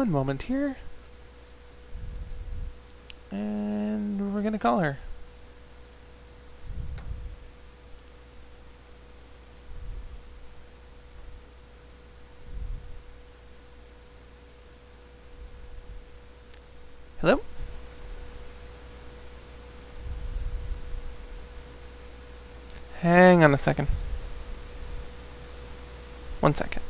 one moment here. And we're going to call her. Hello? Hang on a second. One second.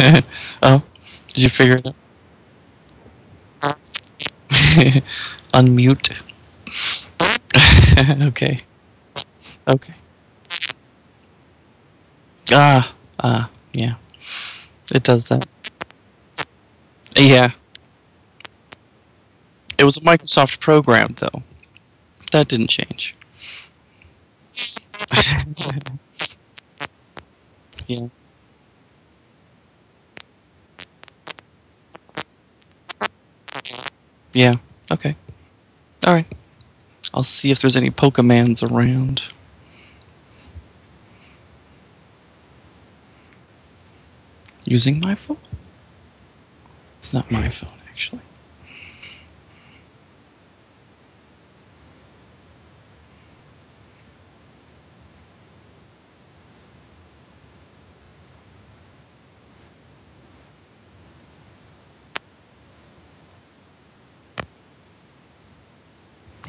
oh, did you figure it out? Unmute. okay. Okay. Ah, ah, yeah. It does that. Yeah. It was a Microsoft program, though. That didn't change. yeah. Yeah. Okay. All right. I'll see if there's any Pokemans around. Using my phone? It's not my phone, actually.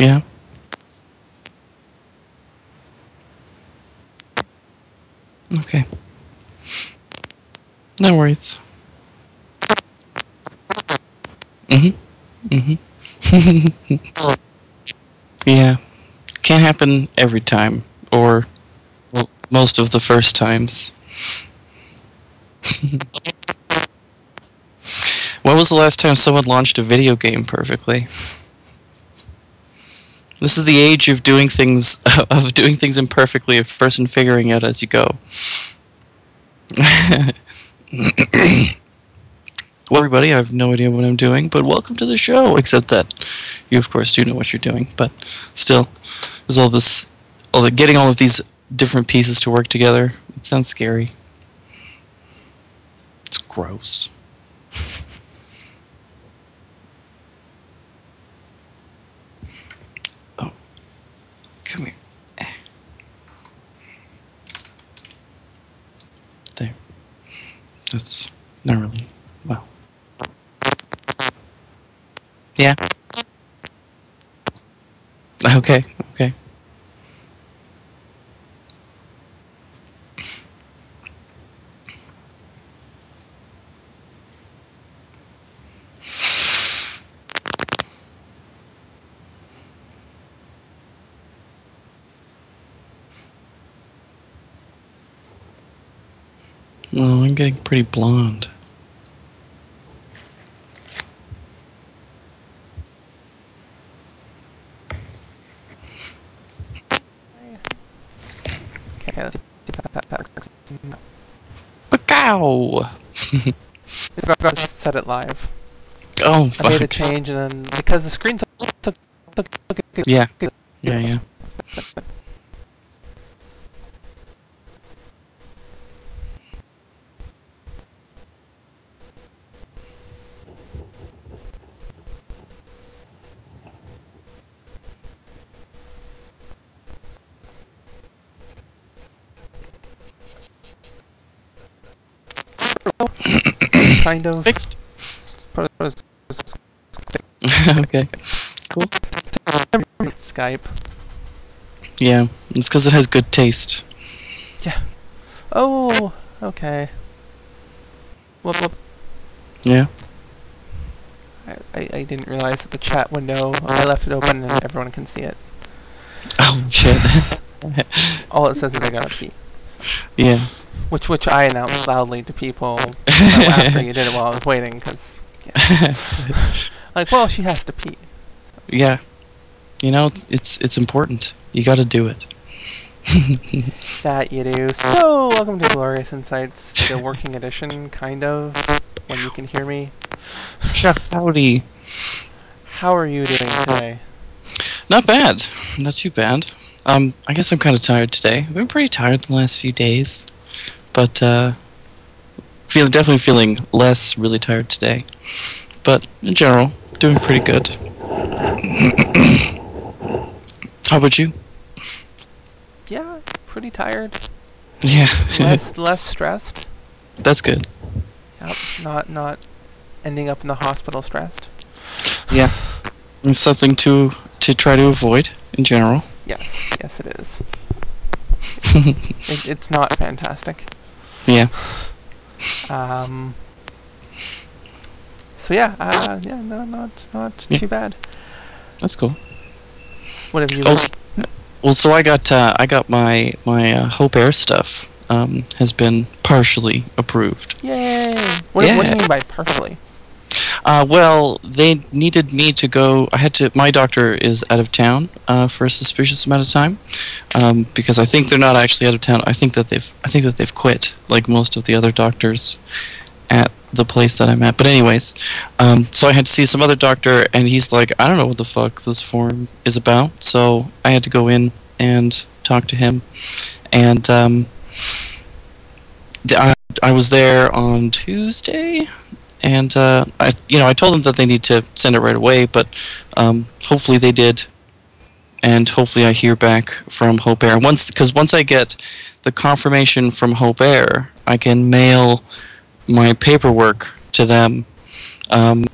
Yeah. Okay. No worries. Mhm. Mhm. yeah. Can't happen every time, or well, most of the first times. When was the last time someone launched a video game perfectly? This is the age of doing things of doing things imperfectly at first and figuring out as you go. well, everybody, I have no idea what I'm doing, but welcome to the show. Except that you, of course, do know what you're doing, but still, there's all this, all the getting all of these different pieces to work together. It sounds scary. It's gross. come here. Eh. There. That's not really well. Yeah. Okay. Okay. Oh, I'm getting pretty blonde. Okay, let's see. Cow. Let's set it live. Oh, I made a change and then because the screen's so, so, so, Yeah. Yeah, yeah. Kind of Fixed. put okay. Cool. Skype. Yeah, it's because it has good taste. Yeah. Oh, okay. Whoop, whoop. Yeah. I, I, I didn't realize that the chat window, I left it open and everyone can see it. Oh shit. All it says is I gotta pee. yeah. Which which I announced loudly to people after you did it while I was waiting, because, yeah. like, well, she has to pee. yeah. You know, it's it's, it's important. You got to do it. That you do. So, welcome to Glorious Insights, the working edition, kind of, when you can hear me. Shucks, howdy. How are you doing today? Not bad. Not too bad. Um, I guess I'm kind of tired today. I've been pretty tired the last few days, but uh, feel definitely feeling less really tired today. But in general, doing pretty good. How about you? Yeah, pretty tired. Yeah, Less less stressed. that's good. Yep, not not ending up in the hospital stressed. Yeah, it's something to to try to avoid in general. Yes, yes it is. It, it's not fantastic. Yeah. Um. So yeah, uh, yeah, no, not not Yeah. too bad. That's cool. What have you? Oh, well, so I got uh, I got my my uh, Hope Air stuff um, has been partially approved. Yay! What, what do you mean by partially? Uh, well, they needed me to go. I had to. My doctor is out of town uh, for a suspicious amount of time um, because I think they're not actually out of town. I think that they've. I think that they've quit, like most of the other doctors at the place that I'm at. But anyways, um, so I had to see some other doctor, and he's like, I don't know what the fuck this form is about. So I had to go in and talk to him, and um, I, I was there on Tuesday and uh, I, you know, I told them that they need to send it right away, but um, hopefully they did, and hopefully I hear back from Hope Air once because once I get the confirmation from Hope Air, I can mail my paperwork to them, um,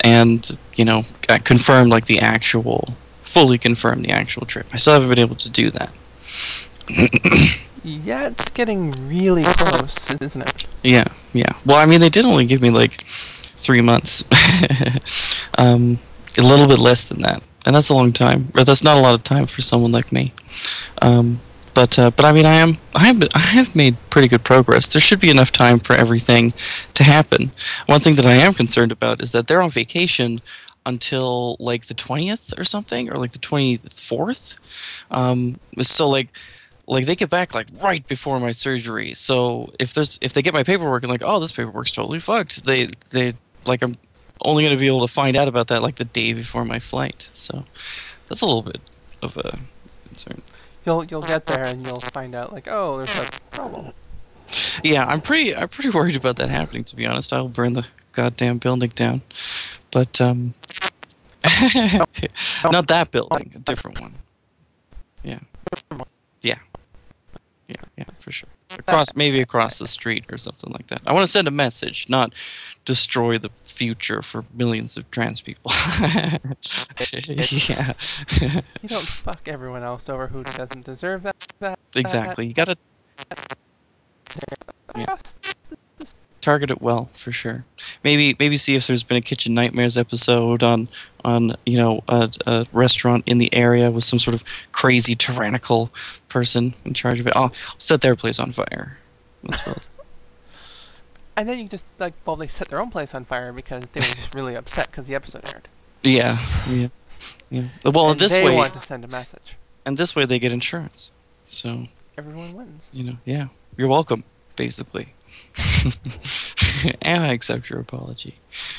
and you know, uh, confirm like the actual, fully confirm the actual trip. I still haven't been able to do that. Yeah, it's getting really close, isn't it? Yeah, yeah. Well, I mean, they did only give me like three months, um, a little bit less than that, and that's a long time. Or that's not a lot of time for someone like me. Um, but uh, but I mean, I am I have I have made pretty good progress. There should be enough time for everything to happen. One thing that I am concerned about is that they're on vacation until like the twentieth or something, or like the twenty fourth. Um, so like like they get back like right before my surgery. So if there's if they get my paperwork and like oh this paperwork's totally fucked, they they like I'm only going to be able to find out about that like the day before my flight. So that's a little bit of a concern. You'll you'll get there and you'll find out like oh there's a problem. Yeah, I'm pretty I'm pretty worried about that happening. To be honest, I'll burn the goddamn building down. But um, not that building, a different one. Yeah, yeah, yeah, yeah, for sure. Across maybe across the street or something like that. I want to send a message, not destroy the future for millions of trans people. yeah. You don't fuck everyone else over who doesn't deserve that. that exactly. You gotta Yeah. target it well for sure. Maybe maybe see if there's been a Kitchen Nightmares episode on on you know a, a restaurant in the area with some sort of crazy tyrannical person in charge of it. I'll set their place on fire. That's what. And then you just like well they set their own place on fire because they were just really upset because the episode aired. Yeah, yeah, yeah. Well, and this they way, want to send a message. and this way they get insurance. So Everyone wins. you know, yeah, you're welcome, basically. and I accept your apology.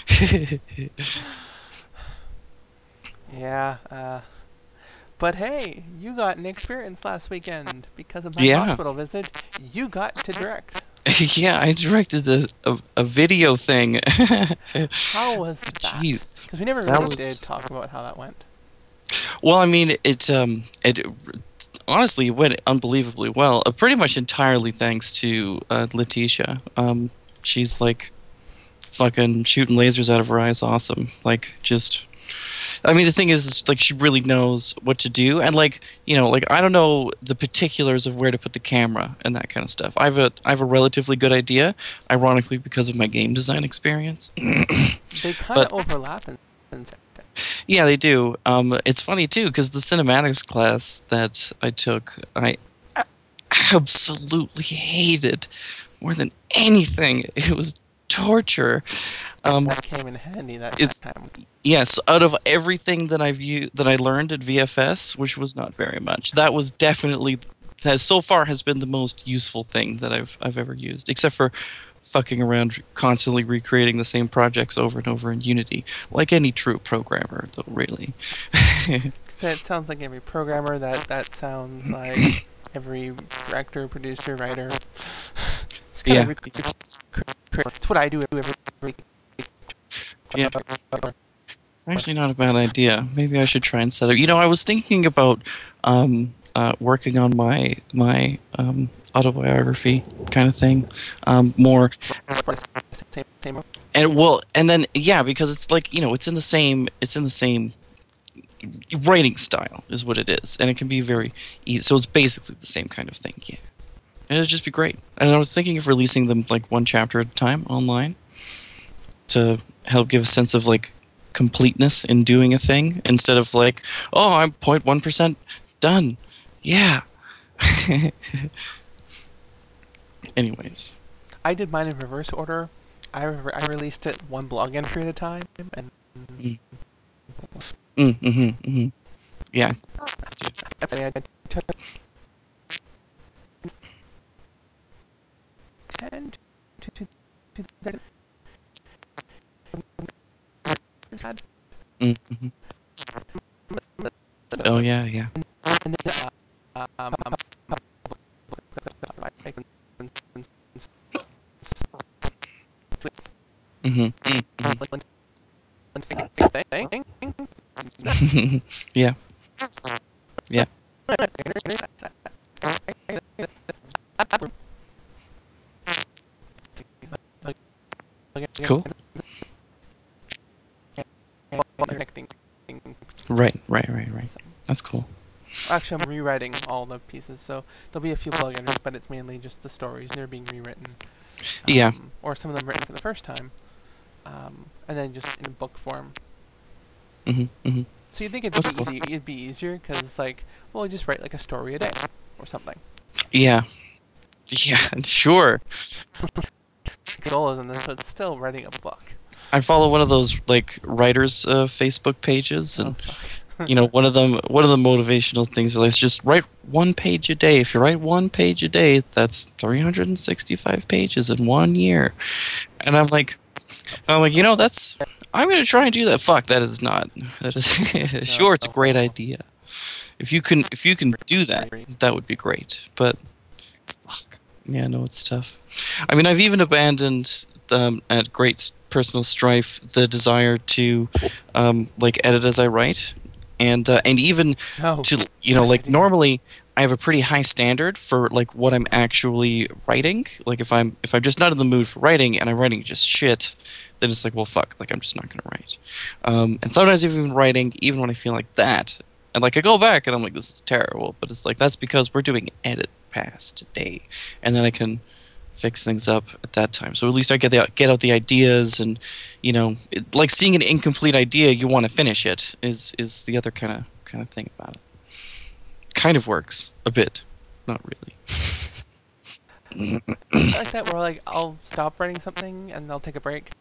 Yeah. Uh, but hey, you got an experience last weekend because of my Yeah. hospital visit. You got to direct. yeah, I directed a, a, a video thing. How was that? Jeez. Because we never really was- did talk about how that went. Well, I mean, it um, it honestly went unbelievably well. Uh, pretty much entirely thanks to uh, Letitia. Um, she's like fucking shooting lasers out of her eyes. Awesome. Like just. I mean, the thing is, is, like, she really knows what to do, and like, you know, like I don't know the particulars of where to put the camera and that kind of stuff. I have a, I have a relatively good idea, ironically, because of my game design experience. They kind of overlap in, in Yeah, they do. Um, it's funny too because the cinematics class that I took, I absolutely hated more than anything. It was torture. Um, that came in handy that It's- time. yes, out of everything that I've u- that I learned at VFS, which was not very much, that was definitely has so far has been the most useful thing that I've I've ever used, except for fucking around constantly recreating the same projects over and over in Unity, like any true programmer, though. Really. It sounds like every programmer. That that sounds like every director, producer, writer. It's Yeah. It's what I do every week. Yeah. It's actually not a bad idea. Maybe I should try and set up. You know, I was thinking about um, uh, working on my my um, autobiography kind of thing, um, more and well, and then yeah, because it's like you know, it's in the same it's in the same writing style is what it is, and it can be very easy. So it's basically the same kind of thing. Yeah, and it'd just be great. And I was thinking of releasing them like one chapter at a time online to help give a sense of like completeness in doing a thing instead of like, oh, I'm 0.1 percent done. Yeah. Anyways, I did mine in reverse order. I, re- I released it one blog entry at a time, and mm, mm-hmm, mm-hmm. yeah, ten to to to the mm, mhm. Oh yeah, yeah. and then, uh, um, um, Mm-hmm. mm yeah. Yeah. Cool. Right, right, right, right. That's cool. Actually, I'm rewriting all the pieces, so there'll be a few blog entries, but it's mainly just the stories. They're being rewritten. Yeah. um, Or some of them written for the first time, um, and then just in book form. hmm hmm So you think it'd That's be cool. easy? It'd be easier because it's like, well, just write like a story a day, or something. Yeah. Yeah, sure. The goal isn't this, but it's still writing a book. I follow one of those like writers uh, Facebook pages, and Oh, you know, one of them, one of the motivational things is like, just write one page a day. If you write one page a day, that's 365 pages in one year. And I'm like, I'm like, you know, that's. I'm gonna try and do that. Fuck, that is not. That is sure, it's a great idea. If you can, if you can do that, that would be great. But fuck, yeah, no, it's tough. I mean, I've even abandoned um, at great personal strife the desire to um, like edit as I write, and uh, and even no. to you know like normally I have a pretty high standard for like what I'm actually writing. Like if I'm if I'm just not in the mood for writing and I'm writing just shit, then it's like well fuck, like I'm just not gonna write. Um, and sometimes even writing, even when I feel like that, and like I go back and I'm like this is terrible, but it's like that's because we're doing edit pass today, and then I can fix things up at that time. So at least I get the get out the ideas and you know it, like seeing an incomplete idea, you want to finish it is is the other kind of kind of thing about it kind of works a bit, not really. Like that where like I'll stop writing something and they'll take a break.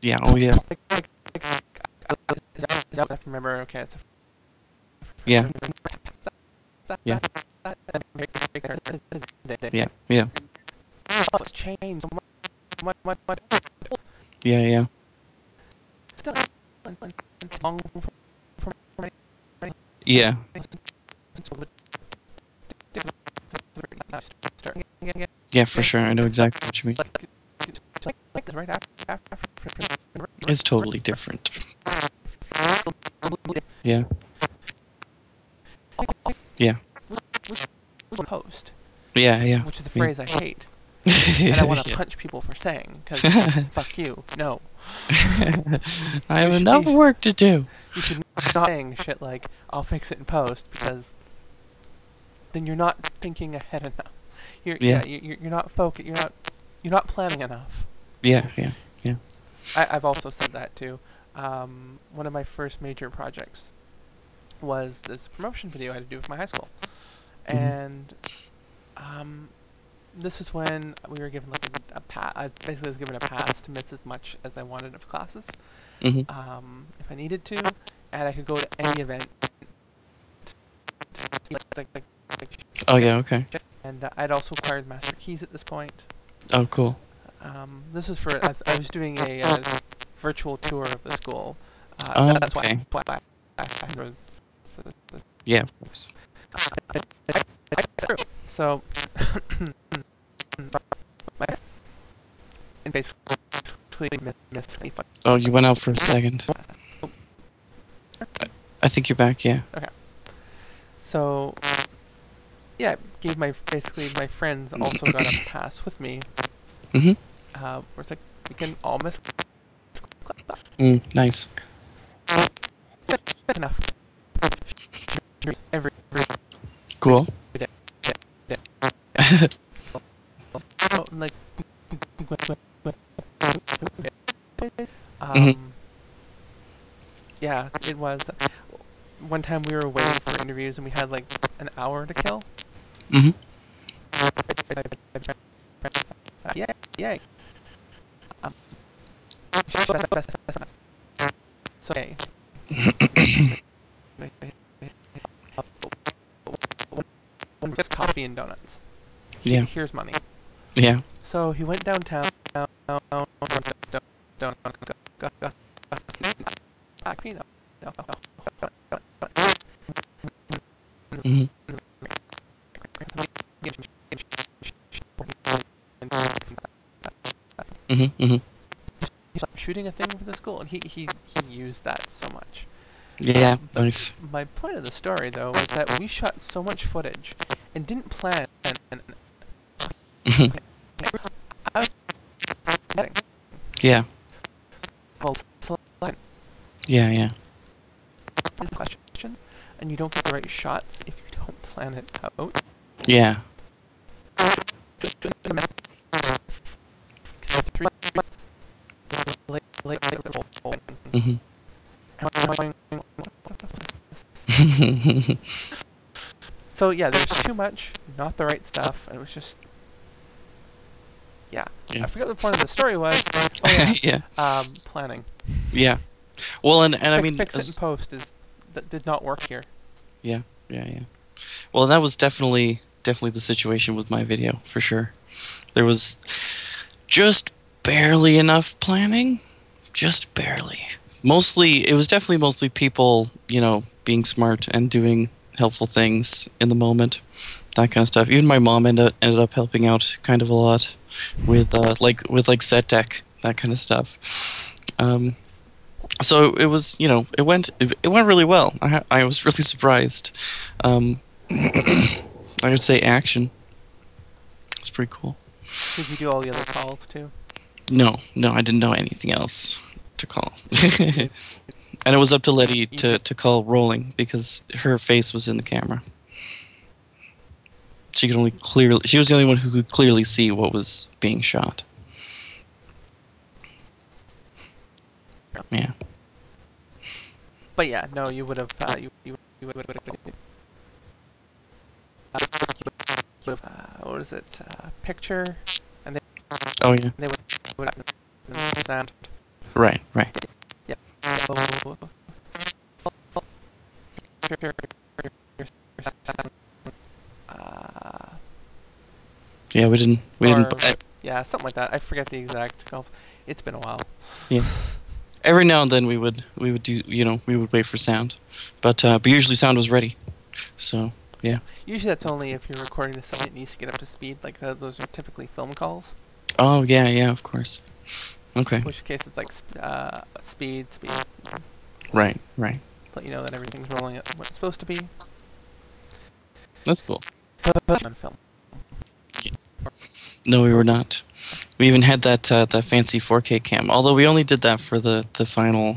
Yeah. Oh yeah. Like, like, like, I have to remember. Okay, Yeah. Yeah. Yeah. Yeah. Yeah. Yeah. Yeah. Yeah. For sure. I know exactly what you mean. It's totally different. Yeah. Post, Yeah. Yeah. which is a Yeah. phrase I hate, and I want to Yeah. punch people for saying, because fuck you. No, I have enough work to do. you should not saying shit like I'll fix it in post because then you're not thinking ahead enough. You're Yeah. yeah, you- you're, you're not focused. You're not you're not planning enough. Yeah. Yeah. I, I've also said that too. Um, one of my first major projects was this promotion video I had to do with my high school. And um, this is when we were given like a, a pass. I basically was given a pass to miss as much as I wanted of classes, hmm um, if I needed to, and I could go to any event. Like, like, like, like, Oh yeah. Okay. and uh, I'd also acquired master keys at this point. Oh cool. Um, this was for I, I was doing a uh, virtual tour of the school. Uh, Oh, that's okay. why, I, I the, Yeah. Of course. So and basically miss, miss. Oh, you went out for a second. I, think you're back. Yeah. Okay. So yeah, gave my basically my friends also got a pass with me. hmm Uh, where it's like we can all miss Mm, nice. enough. Every Cool. Like um, Mhm. yeah, it was. One time we were waiting for interviews and we had like an hour to kill. hmm Yeah, yeah. Um, so, okay. Just coffee and donuts. Yeah. Here's money. Yeah. So he went downtown. hmm hmm hmm He's like shooting a thing for the school, and he, he, he used that so much. Yeah. Nice. My point of the story, though, was that we shot so much footage and didn't plan. And, and Mhm. I was getting yeah. Yeah. Yeah. question, and you don't get the right shots if you don't plan it out. Yeah. Three months late, late, late, late, hmm So yeah, there's too much, not the right stuff, and it was just. Yeah. I forgot the point of the story was. Oh yeah. yeah, um, planning. yeah. Well, and and I mean, fix it as- in post is that did not work here. Yeah, yeah, yeah. Well, that was definitely definitely the situation with my video for sure. There was just barely enough planning, just barely. Mostly, it was definitely mostly people, you know, being smart and doing helpful things in the moment, that kind of stuff. Even my mom ended ended up helping out kind of a lot with uh, like with like set dec, that kind of stuff. Um, so it was you know it went it, it went really well. I i was really surprised. Um i would say action. It's pretty cool. Did you do all the other calls too? no. No i didn't know anything else to call. And it was up to letty to to call rolling because her face was in the camera she could only clearly she was the only one who could clearly see what was being shot yeah But yeah, no, you would have. Uh, you you you would have. Uh, you would have uh, what is it? Uh, picture, and they oh yeah they would would have sound. right right So, uh, yeah we didn't we didn't or- yeah, something like that. I forget the exact calls. It's been a while. Yeah. Every now and then we would we would do you know we would wait for sound but uh, but usually sound was ready so yeah. Usually that's only if you're recording to something that needs to get up to speed. Like th- those are typically film calls. oh yeah yeah of course okay In which case it's like uh, speed, speed. right right Let you know that everything's rolling at what it's supposed to be. that's cool on film. No we were not. We even had that uh, that fancy 4k cam although we only did that for the the final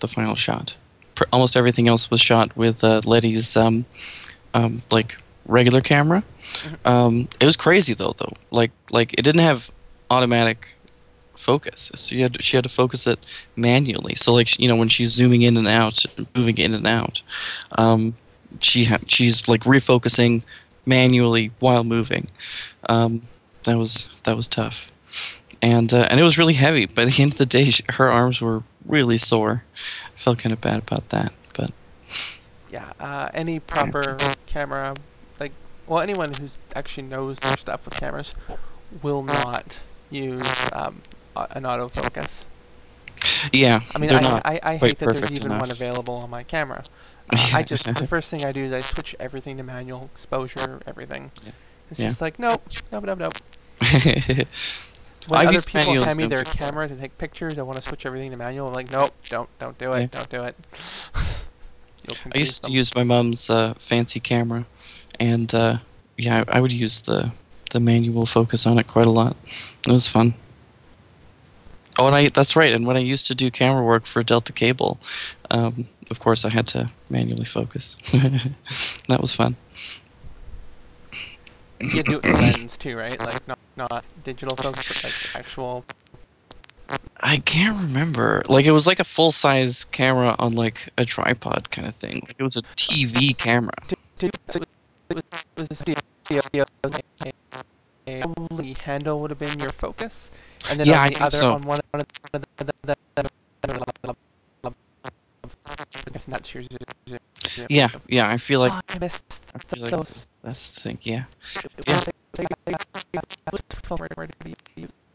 the final shot. Pr- almost everything else was shot with uh, letty's um um like regular camera. Mhm. um it was crazy though though. Like like it didn't have automatic focus. So you had to, she had to focus it manually. So like you know when she's zooming in and out moving in and out um she ha- she's like refocusing manually while moving. Um that was that was tough. And uh, and it was really heavy. By the end of the day she, her arms were really sore. I felt kind of bad about that but Yeah, uh, any proper camera, like, well, anyone who actually knows their stuff with cameras will not use um, an autofocus. yeah I mean, they're I, not I, I hate that there's even one available on my camera. Uh, I just, the first thing I do is I switch everything to manual exposure, everything. Yeah. It's Yeah. just like, nope, nope, nope, nope. When I've other people hand me their camera to take pictures, I want to switch everything to manual. I'm like, nope, don't, don't do it, Yeah. don't do it. I used to use my mom's uh, fancy camera, and uh, yeah, I, I would use the the manual focus on it quite a lot. It was fun. Oh, and I that's right. And when I used to do camera work for Delta Cable, um, of course I had to manually focus. that was fun. You do it with lens too, right? Like not not digital focus, but like actual. I can't remember. Like it was like a full size camera on like a tripod kind of thing. Like it was a TV camera. Did, it was, it was the, handle would have been your focus, and then Yeah, on the other so. on one on the, the, the, the, that's your zoom. Yeah, yeah. I feel like Oh, I missed I feel like that's, that's the thing. Yeah. Yeah.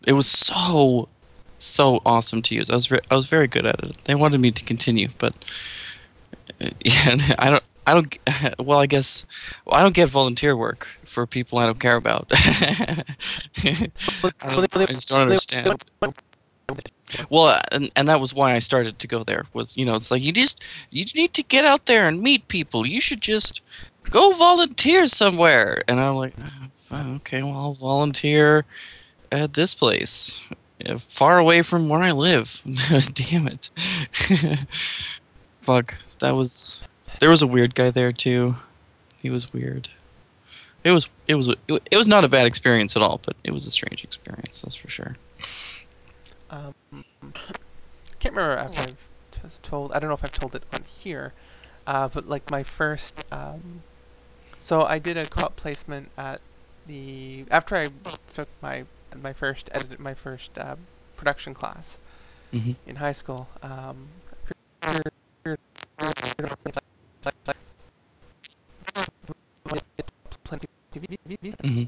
it was so so awesome to use. I was I was very good at it. They wanted me to continue, but uh, yeah, I don't I don't. Well, I guess well, I don't get volunteer work for people I don't care about. I, don't, I just don't understand. Well, and and that was why I started to go there. Was you know, it's like you just you need to get out there and meet people. You should just go volunteer somewhere. And I'm like, "Ah, okay, well, I'll volunteer at this place, uh, far away from where I live. Damn it! Fuck, that was. There was a weird guy there too. He was weird. It was it was it was not a bad experience at all, but it was a strange experience. That's for sure. Um, can't remember if I've told. I don't know if I've told it on here. Uh, but like my first, um, so I did a co-op placement at the after I took my my first edit my first uh, production class hmm in high school. Um, hmm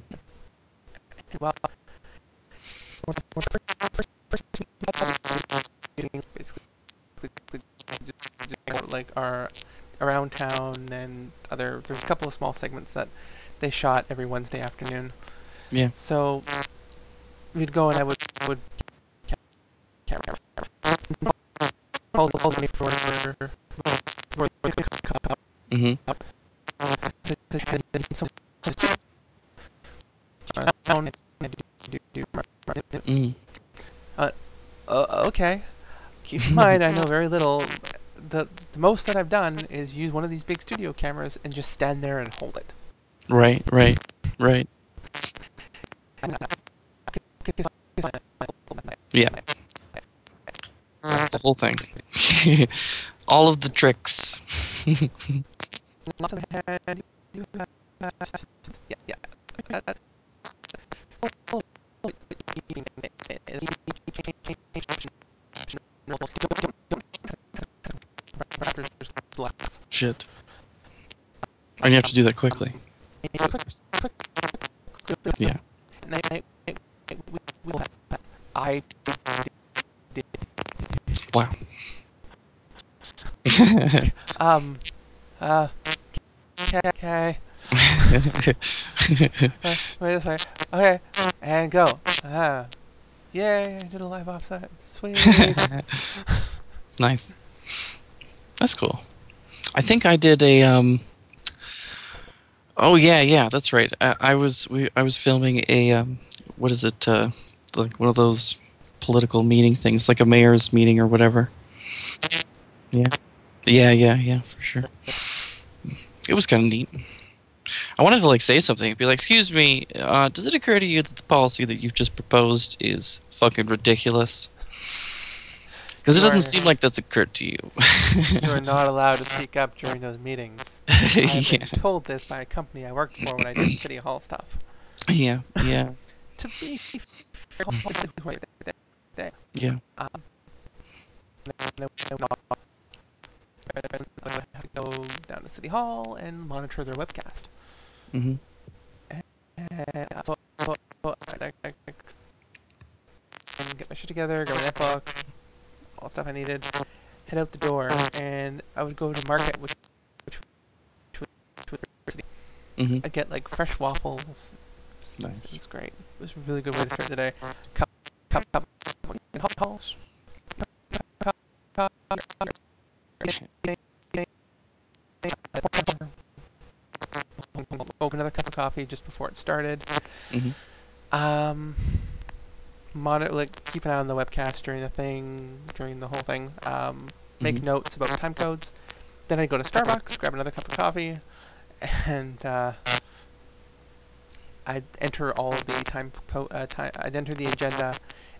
well, one of the first- first meetings basically just- just about, like our around town and other. There's a couple of small segments that they shot every Wednesday afternoon. Yeah. So we'd go and I would would camera hold hold me for for for hmm hmm Uh, Uh, okay. Keep in mind, I know very little. The, the most that I've done is use one of these big studio cameras and just stand there and hold it. Right, right, right. Yeah. That's the whole thing. All of the tricks. Lots of hand. you have- Yeah, yeah. Shit. I'm gonna have to do that quickly. Yeah. I Wow. um uh okay. Uh, wait a second. Okay, and go. Ah. Yay, I did a live offset. Sweet. nice. That's cool. I think I did a um. Oh yeah, yeah, that's right. I, I was we I was filming a um. What is it? Uh, like one of those political meeting things, like a mayor's meeting or whatever. Yeah. Yeah, yeah, yeah, for sure. It was kind of neat. I wanted to like say something, be like, "Excuse me, uh, does it occur to you that the policy that you've just proposed is fucking ridiculous?" Because it doesn't Right. seem like that's occurred to you. you are not allowed to speak up during those meetings. I've yeah, been told this by a company I worked for when I did city hall stuff. yeah, yeah, To be fair, yeah. um, no- no- no- I have to go down to city hall and monitor their webcast. Hmm And so, so, so I, I, I, get my shit together, grab my netbook, all the stuff I needed, head out the door, and I would go to market, which, which, which, which, which hmm I'd get like fresh waffles. Nice. It was great. It was a really good way to start the day. Cup, cup, cup, cup, calls. Cup, cup, cup, Open another cup of coffee just before it started. hmm Um, monitor, like keep an eye on the webcast during the thing, during the whole thing. Um, make Mhm. notes about time codes. Then I'd go to Starbucks, grab another cup of coffee, and uh, I'd enter all the time co- uh, time. I'd enter the agenda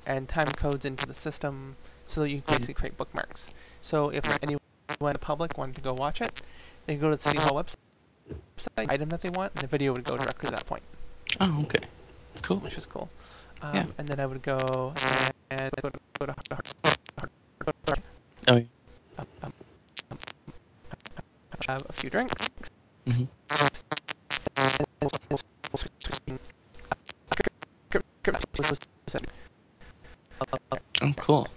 and time codes into the system so that you can basically create bookmarks. So if anyone in the public wanted to go watch it, they could go to the City Hall website, item that they want, and the video would go directly to that point Oh, okay. Cool. which is cool. Um, Yeah. And then I would go and go to, go to, Oh, yeah. um, um, um, have a few drinks. Mhm. Oh, cool.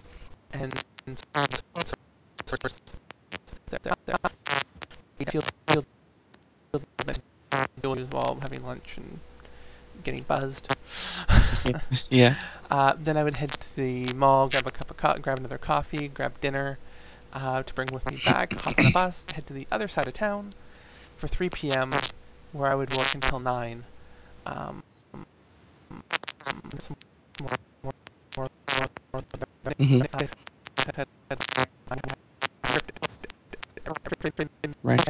And feel feel feel while having lunch and getting buzzed. Yeah. Uh, then I would head to the mall, grab a cup of co- grab another coffee, grab dinner uh, to bring with me back, hop on a bus, head to the other side of town for 3 p.m., where I would work until 9. Um, some more, more, more, more, more, Mhm. Right.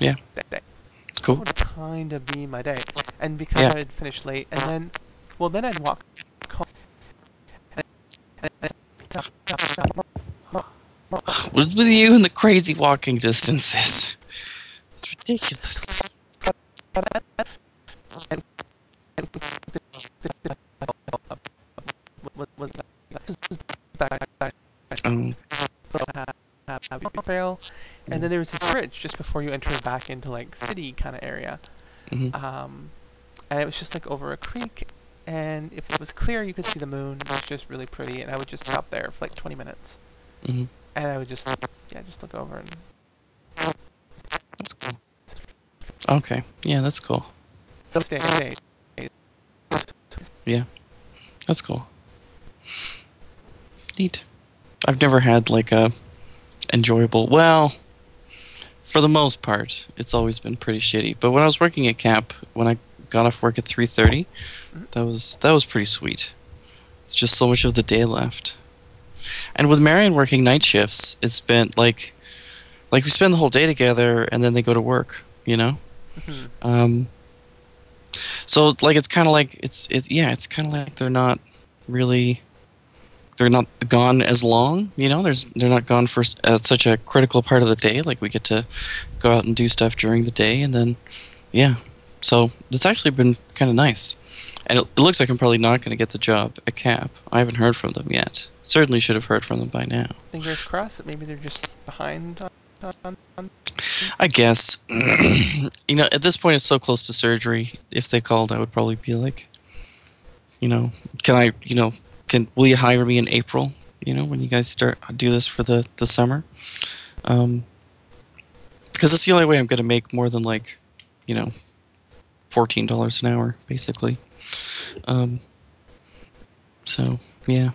Yeah. Cool. would kind of be my day. And because Yeah. I'd finish late, and then, well, then I'd walk home. And, and, What is with you and the crazy walking distances? It's ridiculous. And- and- what- what- this is back- back- Um, and then there was this bridge just before you enter back into like city kind of area. mhm. Um, and it was just like over a creek, and if it was clear, you could see the moon. It was just really pretty, and I would just stop there for like 20 minutes, Mhm. and I would just yeah just look over and That's cool. Okay. Yeah, that's cool. stay stay. That's cool. Neat. I've never had like a enjoyable. Well, for the most part, it's always been pretty shitty. But when I was working at camp, when I got off work at three thirty, that was that was pretty sweet. It's just so much of the day left. And with Marion working night shifts, it's been like, like we spend the whole day together, and then they go to work. You know. Mhm. Um, so like it's kind of like it's it yeah it's kind of like they're not really they're not gone as long you know? There's they're not gone for uh, such a critical part of the day like we get to go out and do stuff during the day and then yeah. So it's actually been kind of nice. And it, it looks like i'm probably not going to get the job at cap i haven't heard from them yet. Certainly should have heard from them by now. Fingers crossed that maybe they're just behind on, on, on. I guess. you know, at this point, it's so close to surgery. If they called, I would probably be like, you know, can I, you know, can will you hire me in April? You know, when you guys start do this for the the summer, um, because it's the only way I'm going to make more than like, you know, fourteen dollars an hour, basically. Um. So yeah.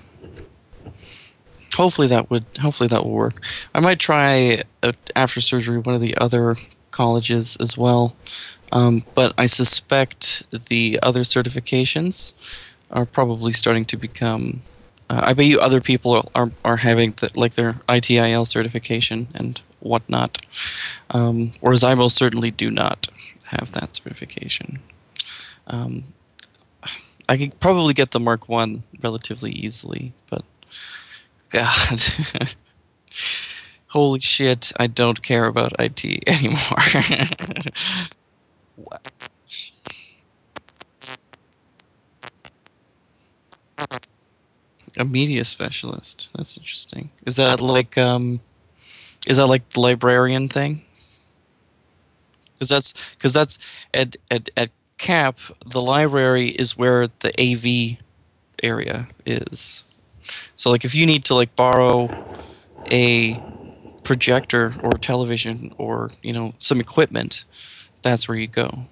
Hopefully that would hopefully that will work. I might try uh, after surgery one of the other colleges as well, um, but I suspect the other certifications are probably starting to become. Uh, I bet you other people are are, having the, like their ITIL certification and whatnot, um, whereas I most certainly do not have that certification. Um, I could probably get the Mark One relatively easily, but God. Holy shit, I don't care about IT anymore. Wow. A media specialist. That's interesting. Is that like um is that like the librarian thing? Cuz that's cuz that's at, at at CAP the library is where the AV area is. So like if you need to like borrow a projector or television or you know some equipment, that's where you go.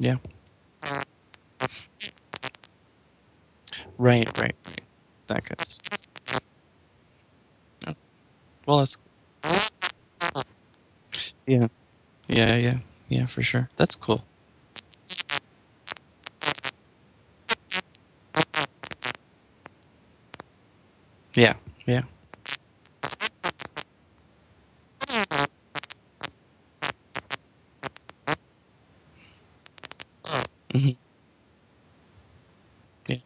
Yeah. Right, right, right. That goes. Oh. Well, that's. Yeah. Yeah, yeah, yeah, for sure. That's cool. Yeah, yeah. hmm Yeah.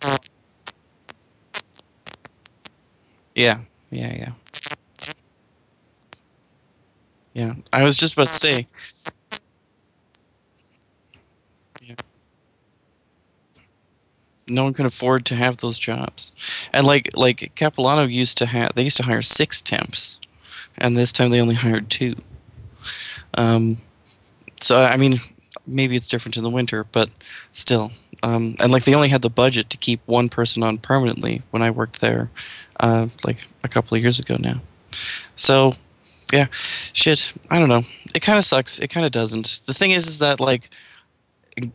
Yeah, yeah, yeah. Yeah, I was just about to say. Yeah. No one can afford to have those jobs, and like like Capilano used to have, they used to hire six temps, and this time they only hired two. Um, so I mean, maybe it's different in the winter, but still. Um, and like they only had the budget to keep one person on permanently when I worked there, uh, like a couple of years ago now. So, yeah, shit. I don't know. It kind of sucks. It kind of doesn't. The thing is, is that like,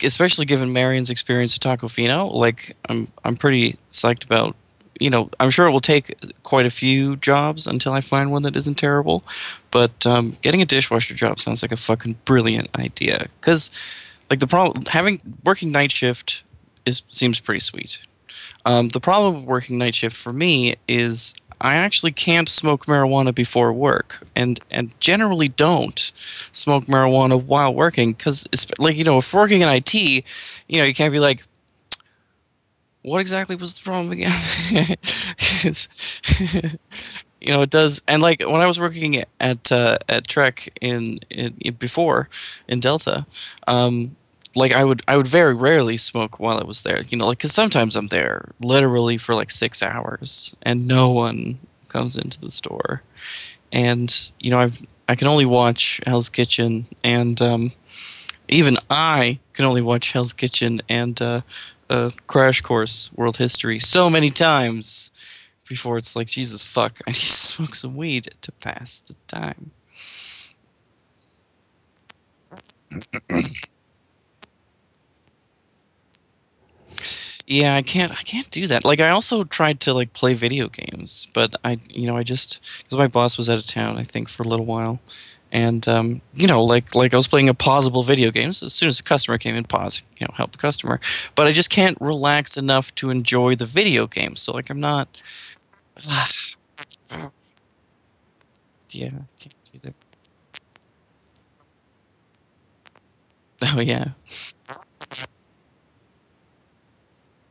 especially given Marion's experience at Tacofino, like I'm I'm pretty psyched about. You know, I'm sure it will take quite a few jobs until I find one that isn't terrible. But um, getting a dishwasher job sounds like a fucking brilliant idea. Because, like, the problem having working night shift is seems pretty sweet. Um, the problem with working night shift for me is I actually can't smoke marijuana before work, and and generally don't smoke marijuana while working because it's like you know if working in IT, you know you can't be like, what exactly was the problem again? You know, it does. And like when I was working at uh, at Trek in, in, in before in Delta, um, like I would I would very rarely smoke while I was there. You know, like because sometimes I'm there literally for like six hours and no one comes into the store, and you know I've I can only watch Hell's Kitchen and um, even I can only watch Hell's Kitchen and uh, uh, Crash Course World History so many times before it's like Jesus fuck I need to smoke some weed to pass the time. Yeah, I can't. I can't do that. Like, I also tried to like play video games, but I, you know, I just because my boss was out of town, I think, for a little while, and um, you know, like like I was playing a pausable video game. So as soon as the customer came in, pause, you know, help the customer. But I just can't relax enough to enjoy the video game. So like, I'm not. yeah, I can't do that. Oh yeah, yeah,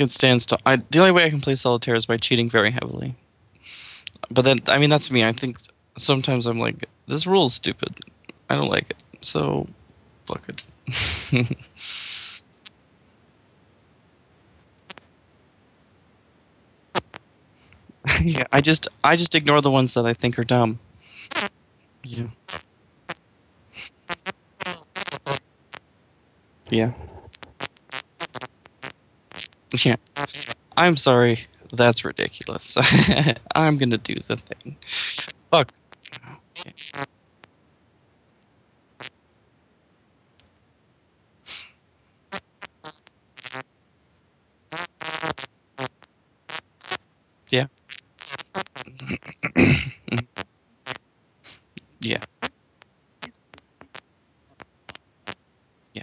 can stand still. I the only way I can play solitaire is by cheating very heavily. But then, I mean, that's me. I think sometimes I'm like, this rule is stupid. I don't like it. So, fuck it. yeah, I just I just ignore the ones that I think are dumb. Yeah. Yeah. Yeah. I'm sorry. That's ridiculous. I'm gonna do the thing. Fuck. Yeah. Yeah. Yeah.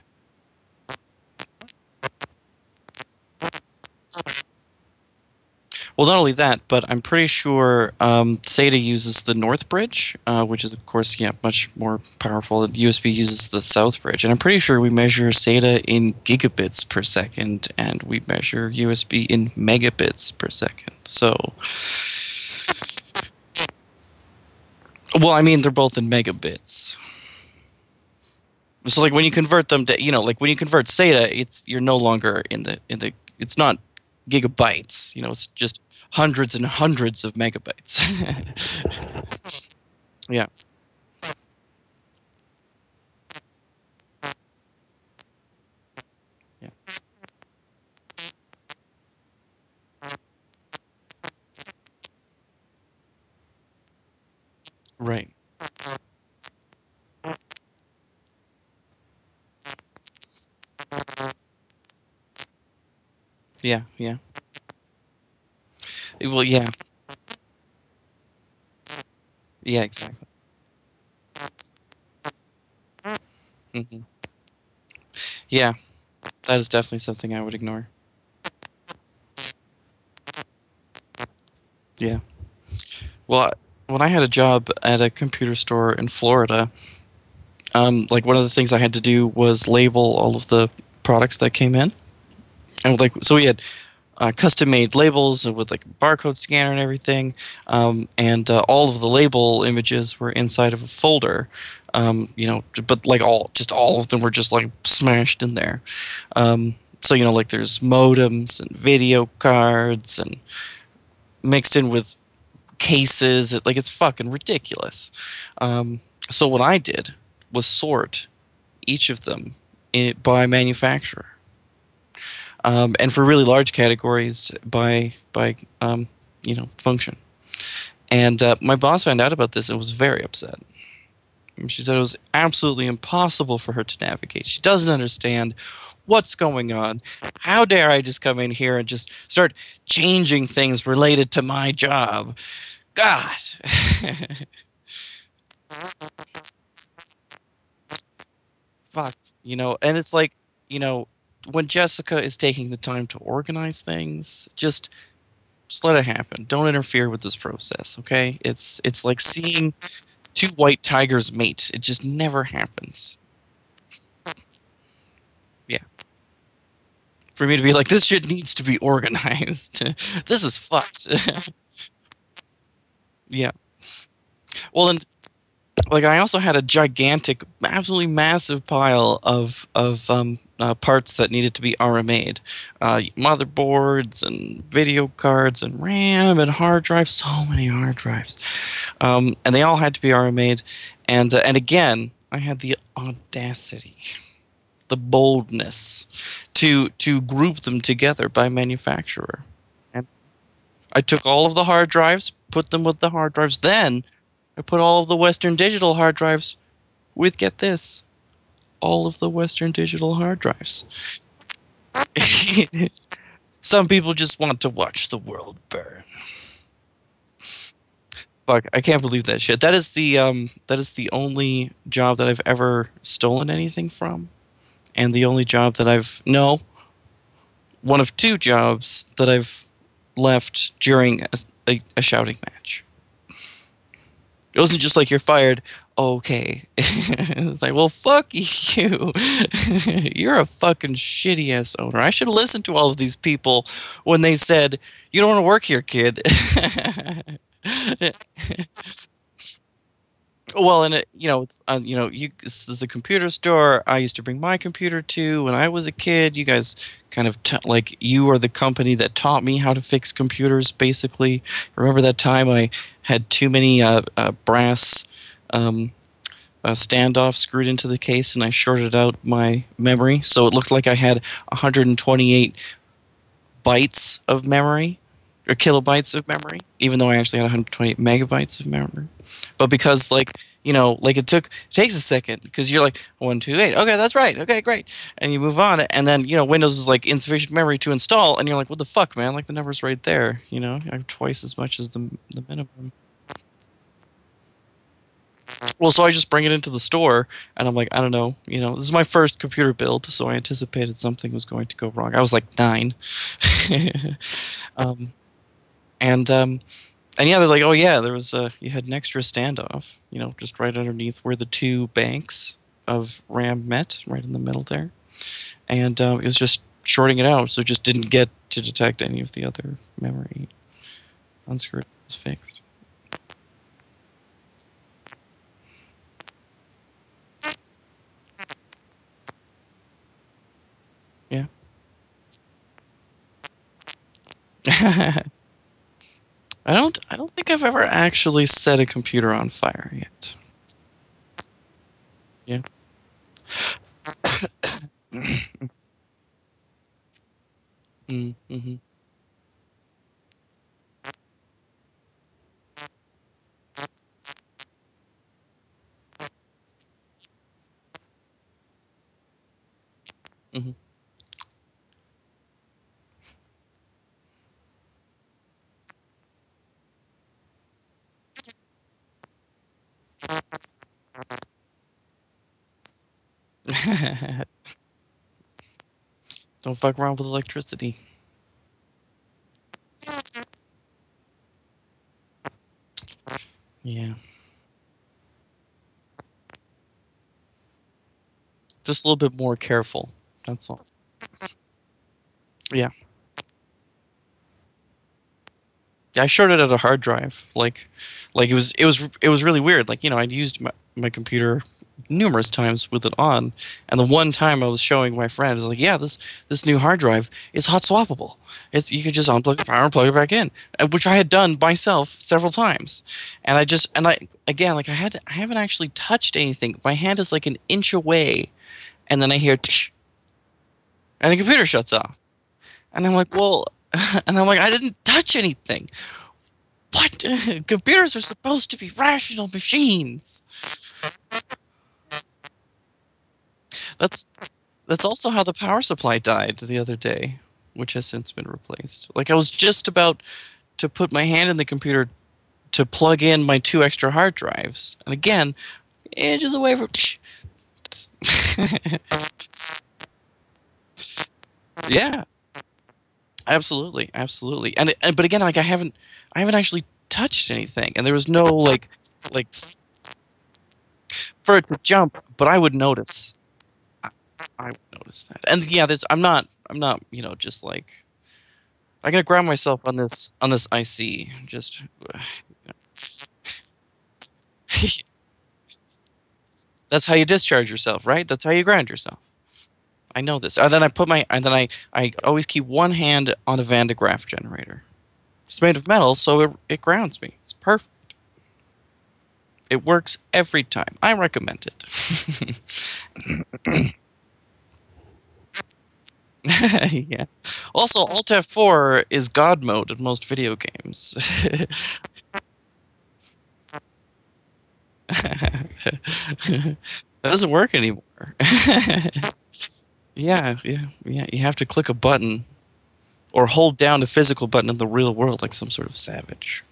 Well, not only that, but I'm pretty sure um, SATA uses the North Bridge, uh, which is, of course, yeah, much more powerful. USB uses the South Bridge, and I'm pretty sure we measure SATA in gigabits per second, and we measure USB in megabits per second. So, well, I mean, they're both in megabits. So, like, when you convert them to, you know, like when you convert SATA, it's you're no longer in the in the. It's not gigabytes. You know, it's just hundreds and hundreds of megabytes. yeah. Yeah. Right. Yeah. Yeah. Well, yeah. Yeah. Exactly. hmm Yeah. That is definitely something I would ignore. Yeah. Well, when I had a job at a computer store in Florida, um, like one of the things I had to do was label all of the products that came in, and like so we had uh, custom made labels with like barcode scanner and everything, um, and uh, all of the label images were inside of a folder. Um, you know, but like all, just all of them were just like smashed in there. Um, so you know, like there's modems and video cards and mixed in with cases. It, like it's fucking ridiculous. Um, so what I did was sort each of them in, by manufacturer, um, and for really large categories by by um, you know function. And uh, my boss found out about this and was very upset. She said it was absolutely impossible for her to navigate. She doesn't understand What's going on? How dare I just come in here and just start changing things related to my job? God. Fuck. You know, and it's like, you know, when Jessica is taking the time to organize things, just just let it happen. Don't interfere with this process, okay? It's it's like seeing two white tigers mate. It just never happens. Yeah. For me to be like, this shit needs to be organized. this is fucked. yeah. Well, and like I also had a gigantic, absolutely massive pile of of um, uh, parts that needed to be RMA'd, uh, motherboards and video cards and RAM and hard drives. So many hard drives, um, and they all had to be RMA'd. And uh, and again, I had the audacity, the boldness, to to group them together by manufacturer. And I took all of the hard drives, put them with the hard drives, then I put all of the Western Digital hard drives with, get this, all of the Western Digital hard drives. Some people just want to watch the world burn. Fuck, I can't believe that shit. That is the um that is the only job that I've ever stolen anything from. And the only job that I've no one of two jobs that I've left during a, a, a shouting match. It wasn't just like you're fired. Okay. it's like, well, fuck you. you're a fucking shitty ass owner. I should have listened to all of these people when they said, you don't want to work here, kid. well, and it, you know, it's uh, you know, you this is the computer store I used to bring my computer to when I was a kid. You guys kind of t- like you are the company that taught me how to fix computers. Basically, remember that time I had too many uh, uh, brass um, uh, standoff screwed into the case, and I shorted out my memory, so it looked like I had 128 bytes of memory or kilobytes of memory, even though I actually had 128 megabytes of memory. But because like you know, like it took it takes a second because you're like one two eight, okay, that's right, okay, great, and you move on, and then you know Windows is like insufficient memory to install, and you're like, what the fuck, man? Like the number's right there, you know, I have twice as much as the the minimum. Well, so I just bring it into the store, and I'm like, I don't know, you know, this is my first computer build, so I anticipated something was going to go wrong. I was like nine, um, and um, and yeah, they're like, oh yeah, there was a you had an extra standoff, you know, just right underneath where the two banks of RAM met, right in the middle there, and um, it was just shorting it out, so it just didn't get to detect any of the other memory. Unscrewed, it was fixed. Yeah. I don't I don't think I've ever actually set a computer on fire yet. Yeah. mm, hmm Don't fuck around with electricity. Yeah. Just a little bit more careful. That's all. Yeah. I shorted out a hard drive. Like, like it was it was it was really weird. Like you know, I'd used my, my computer numerous times with it on, and the one time I was showing my friends, like, yeah, this this new hard drive is hot swappable. It's you can just unplug it and plug it back in, uh, which I had done myself several times, and I just and I again like I had I haven't actually touched anything. My hand is like an inch away, and then I hear, Tsh, and the computer shuts off, and I'm like, well, and I'm like, I didn't touch anything. What? Computers are supposed to be rational machines. That's that's also how the power supply died the other day, which has since been replaced. Like I was just about to put my hand in the computer to plug in my two extra hard drives, and again, inches away from. yeah, absolutely, absolutely, and, and but again, like I haven't, I haven't actually touched anything, and there was no like, like for it to jump, but I would notice. I, I would notice that, and yeah, there's. I'm not. I'm not. You know, just like. I gotta ground myself on this on this IC. Just. That's how you discharge yourself, right? That's how you ground yourself. I know this. And then I put my and then I I always keep one hand on a Van de Graaff generator. It's made of metal, so it it grounds me. It's perfect. It works every time. I recommend it. yeah. Also, Alt F4 is God mode in most video games. that doesn't work anymore. yeah, yeah, yeah. You have to click a button or hold down a physical button in the real world like some sort of savage.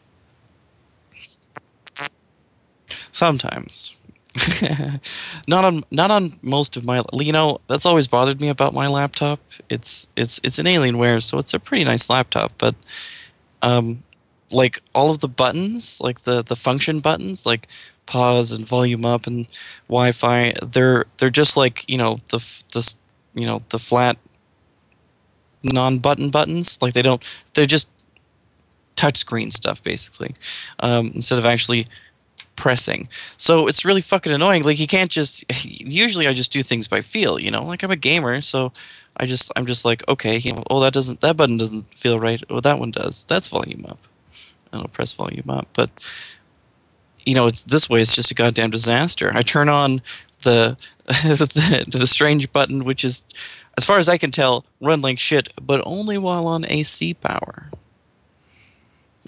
Sometimes. not on not on most of my you know that's always bothered me about my laptop it's it's it's an alienware so it's a pretty nice laptop but um like all of the buttons like the the function buttons like pause and volume up and wi-fi they're they're just like you know the the you know the flat non-button buttons like they don't they're just touchscreen stuff basically um, instead of actually pressing. So it's really fucking annoying. Like you can't just usually I just do things by feel, you know? Like I'm a gamer, so I just I'm just like, okay, you know, oh that doesn't that button doesn't feel right. Oh that one does. That's volume up. And I'll press volume up. But you know, it's this way it's just a goddamn disaster. I turn on the the, the strange button which is as far as I can tell, run like shit, but only while on AC power.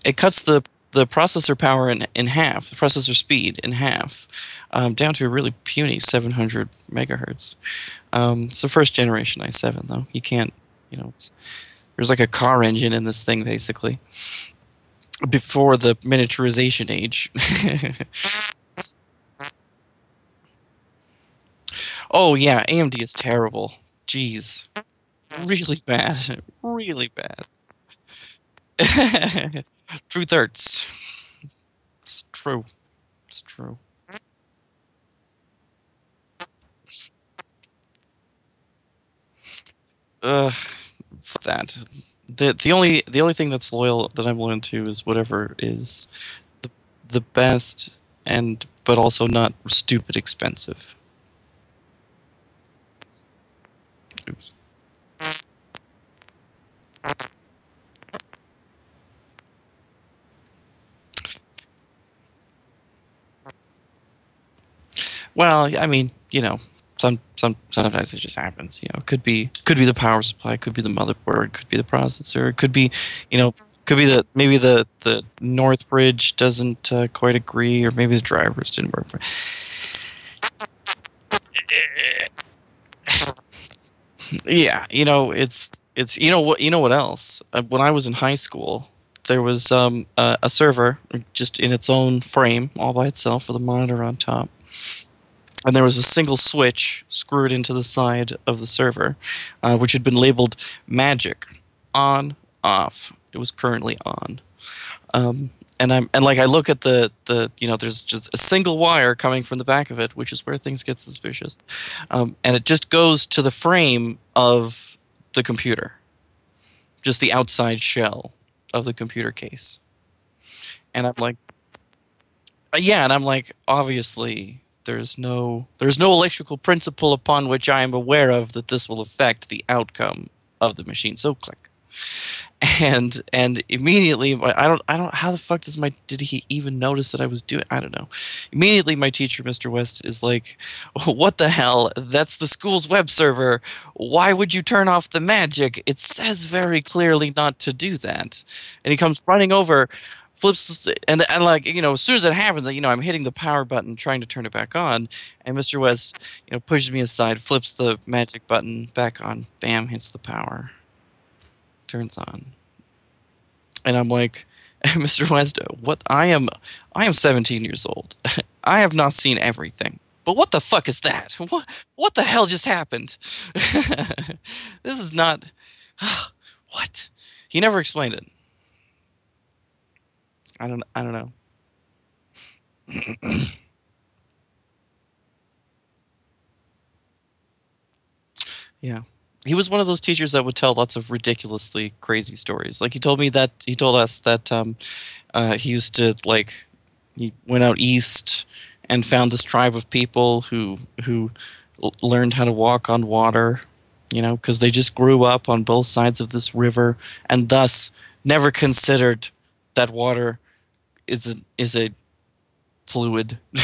It cuts the the processor power in, in half, the processor speed in half, um, down to a really puny 700 megahertz. Um, it's the first generation i7, though. You can't, you know, it's, there's like a car engine in this thing, basically, before the miniaturization age. oh, yeah, AMD is terrible. Jeez. Really bad. Really bad. Truth hurts. It's true. It's true. Ugh, that. The the only the only thing that's loyal that I'm loyal to is whatever is the the best and but also not stupid expensive. Well, I mean, you know, some some sometimes it just happens. You know, could be could be the power supply, could be the motherboard, could be the processor, could be, you know, could be the maybe the the North Bridge doesn't uh, quite agree, or maybe the drivers didn't work for. yeah, you know, it's it's you know what you know what else? Uh, when I was in high school, there was um, a, a server just in its own frame, all by itself, with a monitor on top and there was a single switch screwed into the side of the server, uh, which had been labeled magic on off. It was currently on. Um, and I'm and like I look at the the you know there's just a single wire coming from the back of it, which is where things get suspicious, um, and it just goes to the frame of the computer, just the outside shell of the computer case, and I'm like, uh, yeah, and I'm like, obviously there's no there's no electrical principle upon which I am aware of that this will affect the outcome of the machine. So click. And and immediately I don't I don't how the fuck does my did he even notice that I was doing I don't know. Immediately my teacher Mr. West is like, "What the hell? That's the school's web server. Why would you turn off the magic? It says very clearly not to do that." And he comes running over flips and and like you know as soon as it happens you know i'm hitting the power button trying to turn it back on and mr west you know pushes me aside flips the magic button back on bam hits the power. Turns on. And i'm like mr west what i am i am 17 years old. I have not seen everything. But what the fuck is that? What what the hell just happened? This is not what? He never explained it I don't. I don't know. yeah, he was one of those teachers that would tell lots of ridiculously crazy stories. Like he told me that he told us that um, uh, he used to like he went out east and found this tribe of people who who learned how to walk on water. You know, because they just grew up on both sides of this river and thus never considered that water is a is a fluid.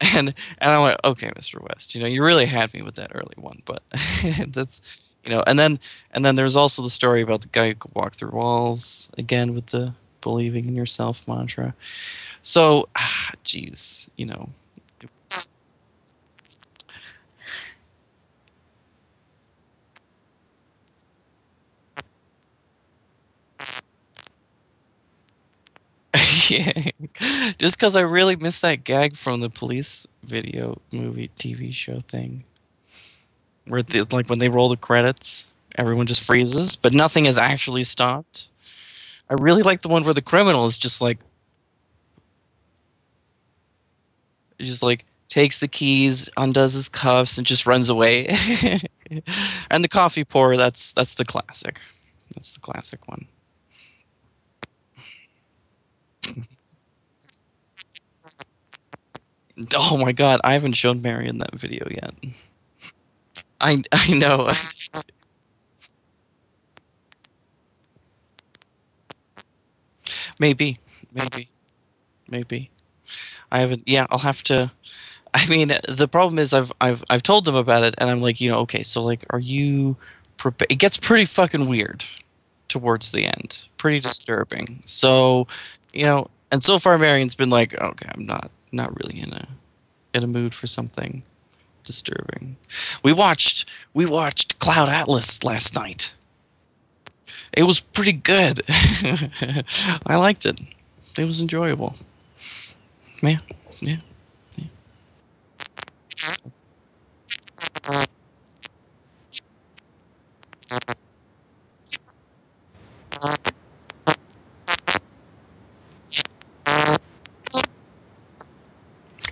and and I went, okay, Mr. West, you know, you really had me with that early one, but that's you know, and then and then there's also the story about the guy who could walk through walls again with the believing in yourself mantra. So, ah, geez, you know, yeah. Just because I really miss that gag from the police video movie TV show thing. Where the, like when they roll the credits, everyone just freezes, but nothing is actually stopped. I really like the one where the criminal is just like just like takes the keys, undoes his cuffs, and just runs away. and the coffee pour, that's that's the classic. That's the classic one. Oh my god, I haven't shown Marion that video yet. I I know. maybe, maybe, maybe. I haven't. Yeah, I'll have to. I mean, the problem is I've I've I've told them about it, and I'm like, you know, okay, so like, are you? It gets pretty fucking weird towards the end, pretty disturbing. So, you know, and so far Marion's been like, okay, I'm not not really in a in a mood for something disturbing. We watched we watched Cloud Atlas last night. It was pretty good. I liked it. It was enjoyable. Yeah, yeah. yeah.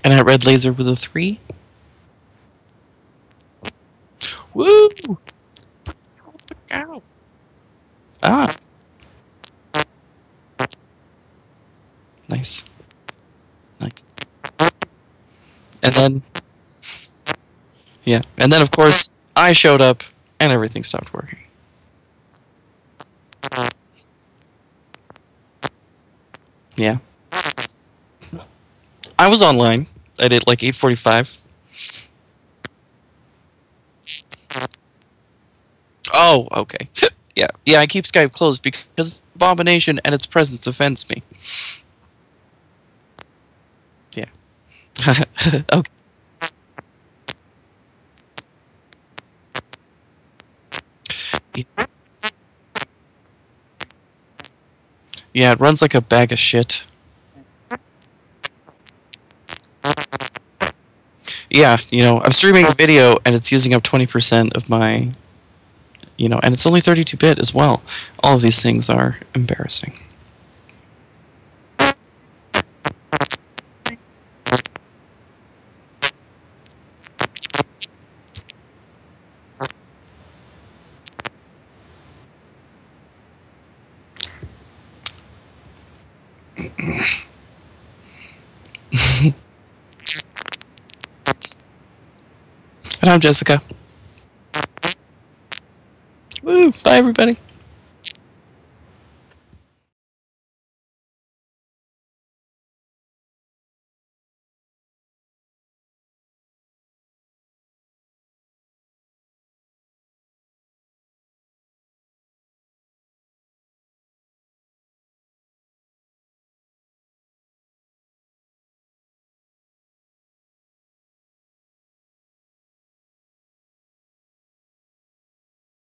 And at Red Laser with a three. Woo! Ow. Ah. Nice. Nice. And then, yeah, and then of course I showed up and everything stopped working. Yeah. I was online at it like eight forty five. Oh, okay. yeah, yeah. I keep Skype closed because abomination and its presence offends me. Yeah. okay. Yeah, it runs like a bag of shit. Yeah, you know, I'm streaming a video and it's using up 20% of my, you know, and it's only 32 bit as well. All of these things are embarrassing. I'm Jessica. Woo! Bye, everybody.